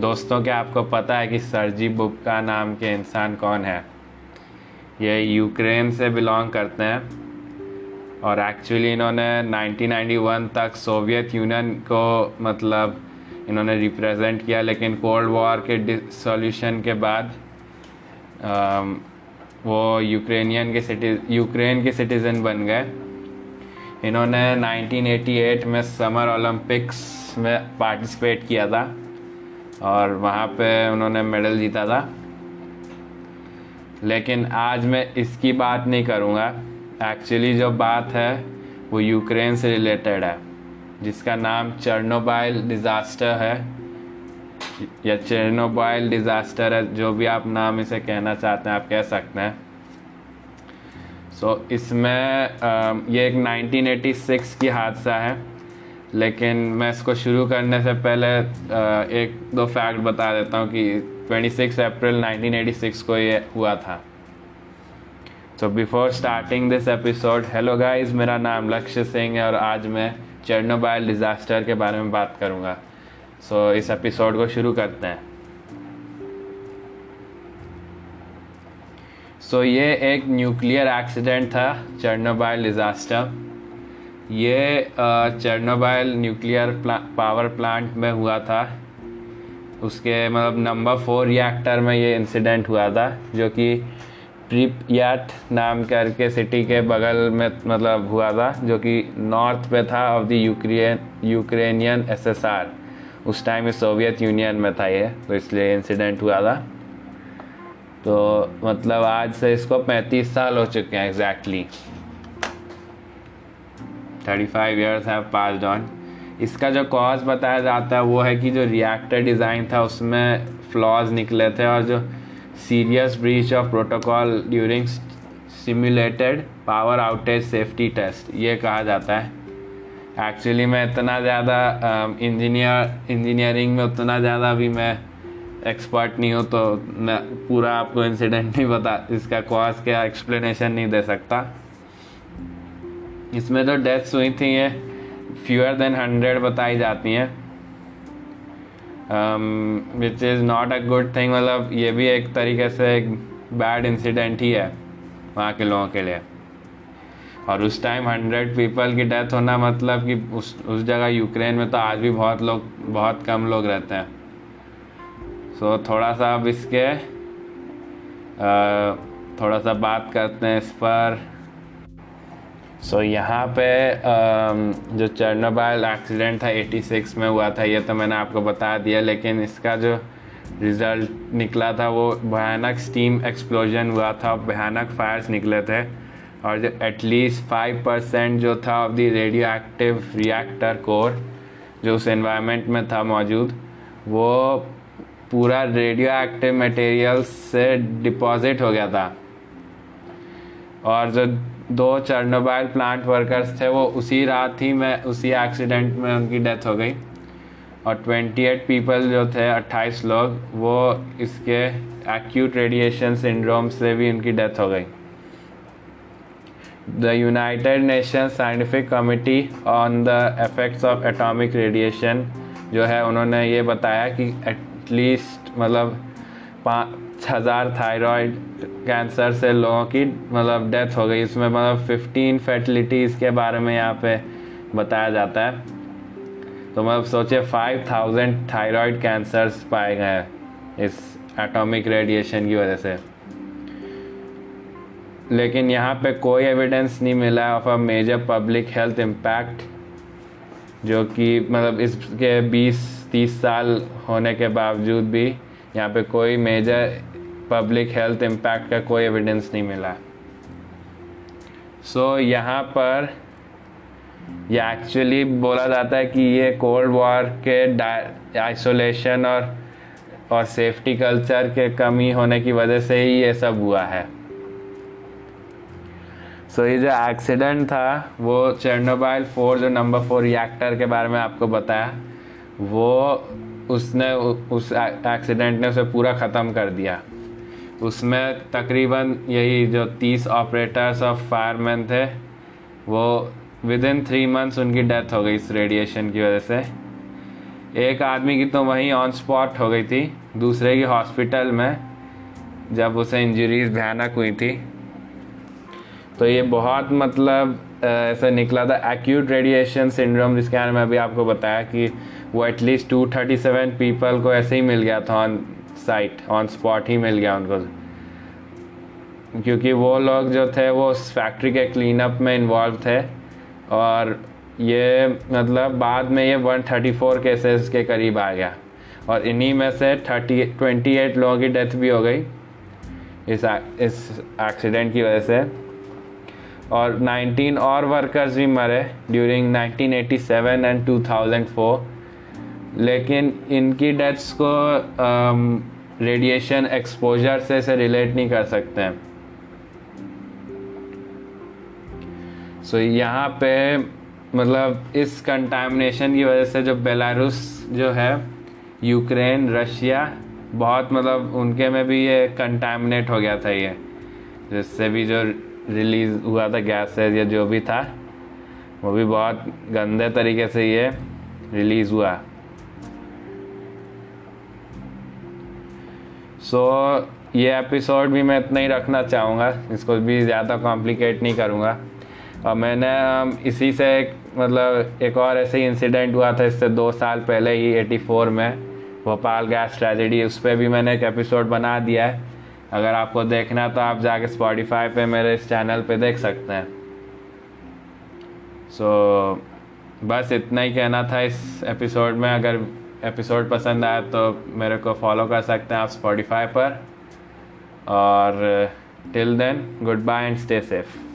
दोस्तों क्या आपको पता है कि सरजी बुबका नाम के इंसान कौन है? ये यूक्रेन से बिलोंग करते हैं और एक्चुअली इन्होंने 1991 तक सोवियत यूनियन को मतलब इन्होंने रिप्रेजेंट किया लेकिन कोल्ड वॉर के डिसोल्यूशन के बाद आम, वो यूक्रेनियन के सिटी यूक्रेन के सिटीज़न बन गए। इन्होंने 1988 में समर ओलंपिक्स में पार्टिसिपेट किया था। और वहाँ पे उन्होंने मेडल जीता था। लेकिन आज मैं इसकी बात नहीं करूँगा। एक्चुअली जो बात है वो यूक्रेन से रिलेटेड है जिसका नाम चर्नोबाइल डिज़ास्टर है या चेरनोबाइल डिज़ास्टर है जो भी आप नाम इसे कहना चाहते हैं आप कह सकते हैं। सो so, इसमें ये एक 1986 की हादसा है। लेकिन मैं इसको शुरू करने से पहले एक दो फैक्ट बता देता हूँ कि 26 अप्रैल 1986 को ये हुआ था। तो before starting this episode hello guys मेरा नाम लक्ष्य सिंह है और आज मैं चर्नोबाइल डिज़ास्टर के बारे में बात करूँगा। सो so, इस एपिसोड को शुरू करते हैं। सो so, ये एक न्यूक्लियर एक्सीडेंट था चर्नोबाइल डिज़ास्टर ये चर्नोबाइल न्यूक्लियर प्ला, पावर प्लांट में हुआ था। उसके मतलब नंबर फोर रिएक्टर में ये इंसिडेंट हुआ था जो कि प्रिपयाट नाम करके सिटी के बगल में मतलब हुआ था जो कि नॉर्थ पे था of the Ukraine Ukrainian SSR उस टाइम सोवियत यूनियन में था ये तो इसलिए इंसिडेंट हुआ था। तो मतलब आज से इसको 35 साल हो चुके हैं exactly thirty five years have passed on इसका जो कॉज बताया जाता है, वो है कि जो रिएक्टर डिज़ाइन था, उसमें फ्लॉज निकले थे और जो serious breach of protocol during simulated power outage safety test ये कहा जाता है। एक्चुअली मैं इतना ज़्यादा इंजीनियर इंजीनियरिंग में उतना ज़्यादा भी मैं एक्सपर्ट नहीं हूँ तो मैं पूरा आपको इंसिडेंट नहीं बता, इसका कॉज क्या एक्सप्लेनेशन नहीं दे सकता। इसमें जो डेथ्स हुई थी ये फ्यूअर देन हंड्रेड बताई जाती हैं। Which is not a good thing मतलब ये भी एक तरीके से एक बैड इंसिडेंट ही है वहाँ के लोगों के लिए। और उस टाइम हंड्रेड पीपल की डेथ होना मतलब कि उस उस जगह यूक्रेन में तो आज भी बहुत लोग बहुत कम लोग रहते हैं। सो so, थोड़ा सा अब इसके आ, थोड़ा सा बात करते हैं इस पर। सो so, यहाँ पे जो चर्नोबाइल एक्सीडेंट था 86 में हुआ था ये तो मैंने आपको बता दिया लेकिन इसका जो रिज़ल्ट निकला था वो भयानक स्टीम एक्सप्लोजन हुआ था भयानक फायर्स निकले थे। और जो एटलीस्ट फाइव परसेंट जो था of the radioactive reactor core जो उस एनवायरनमेंट में था मौजूद वो पूरा रेडियो एक्टिव मटेरियल से डिपॉजिट हो गया था। और जो दो चर्नोबाइल प्लांट वर्कर्स थे, वो उसी रात ही में, उसी एक्सीडेंट में उनकी डेथ हो गई। और 28 पीपल जो थे 28 लोग, वो इसके एक्यूट रेडिएशन सिंड्रोम से भी उनकी डेथ हो गई। The United Nation Scientific Committee on the Effects of Atomic Radiation जो है, उन्होंने ये बताया कि एटलीस्ट मतलब हज़ार थायराइड कैंसर से लोगों की मतलब डेथ हो गई। इसमें मतलब फिफ्टीन फर्टिलिटीज़ के बारे में यहाँ पे बताया जाता है। तो मतलब सोचे फाइव थाउज़ेंड थायराइड कैंसर्स पाए गए हैं इस एटॉमिक रेडिएशन की वजह से। लेकिन यहाँ पे कोई एविडेंस नहीं मिला of a major public health impact जो कि मतलब इसके 20-30 साल होने के बावजूद भी यहाँ पे कोई मेजर पब्लिक हेल्थ इम्पैक्ट का कोई एविडेंस नहीं मिला। सो so, यहाँ पर यह एक्चुअली बोला जाता है कि ये कोल्ड वॉर के आइसोलेशन और और सेफ्टी कल्चर के कमी होने की वजह से ही ये सब हुआ है। सो so, ये जो एक्सीडेंट था वो चर्नोबाइल फोर जो नंबर फोर रिएक्टर के बारे में आपको बताया वो उसने उस एक्सीडेंट ने उसे पूरा ख़त्म कर दिया। उसमें तकरीबन यही जो तीस ऑपरेटर्स और फायरमैन थे, वो विद इन थ्री मंथ्स उनकी डेथ हो गई इस रेडिएशन की वजह से। एक आदमी की तो वहीं ऑन स्पॉट हो गई थी, दूसरे की हॉस्पिटल में, जब उसे इंजरीज भयानक हुई थी। तो ये बहुत मतलब ऐसा निकला था एक्यूट रेडिएशन सिंड्रोम जिसके बारे में अभी आपको बताया कि वो एटलीस्ट 237 पीपल को ऐसे ही मिल गया था ऑन साइट ऑन स्पॉट ही मिल गया उनको। क्योंकि वो लोग जो थे, वो उस फैक्ट्री के क्लीन अप में इन्वॉल्व थे और ये मतलब बाद में ये 134 केसेस के करीब आ गया और इन्हीं में से 30 28 लोगों की डेथ भी हो गई इस इस एक्सीडेंट की वजह से। और 19 और वर्कर्स भी मरे ड्यूरिंग 1987 एंड 2004 लेकिन इनकी डेथ्स को रेडिएशन um, एक्सपोजर से से रिलेट नहीं कर सकते हैं। सो so, यहाँ पे मतलब इस कंटामिनेशन की वजह से जो बेलारूस जो है यूक्रेन रशिया बहुत मतलब उनके में भी ये कंटामिनेट हो गया था ये। जिससे भी जो रिलीज़ हुआ था गैस या जो भी था वो भी बहुत गंदे तरीके से ये रिलीज़ हुआ। सो so, ये एपिसोड भी मैं इतना ही रखना चाहूँगा इसको भी ज़्यादा कॉम्प्लिकेट नहीं करूँगा। और मैंने इसी से एक मतलब एक और ऐसे ही इंसिडेंट हुआ था इससे दो साल पहले ही 84 में भोपाल गैस ट्रेजेडी उस पर भी मैंने एक एपिसोड बना दिया है। अगर आपको देखना तो आप जाके स्पॉटिफाई पे मेरे इस चैनल पे देख सकते हैं। सो so, बस इतना ही कहना था इस एपिसोड में। अगर एपिसोड पसंद आया तो मेरे को फॉलो कर सकते हैं आप स्पॉटिफाई पर। और till then good bye and stay safe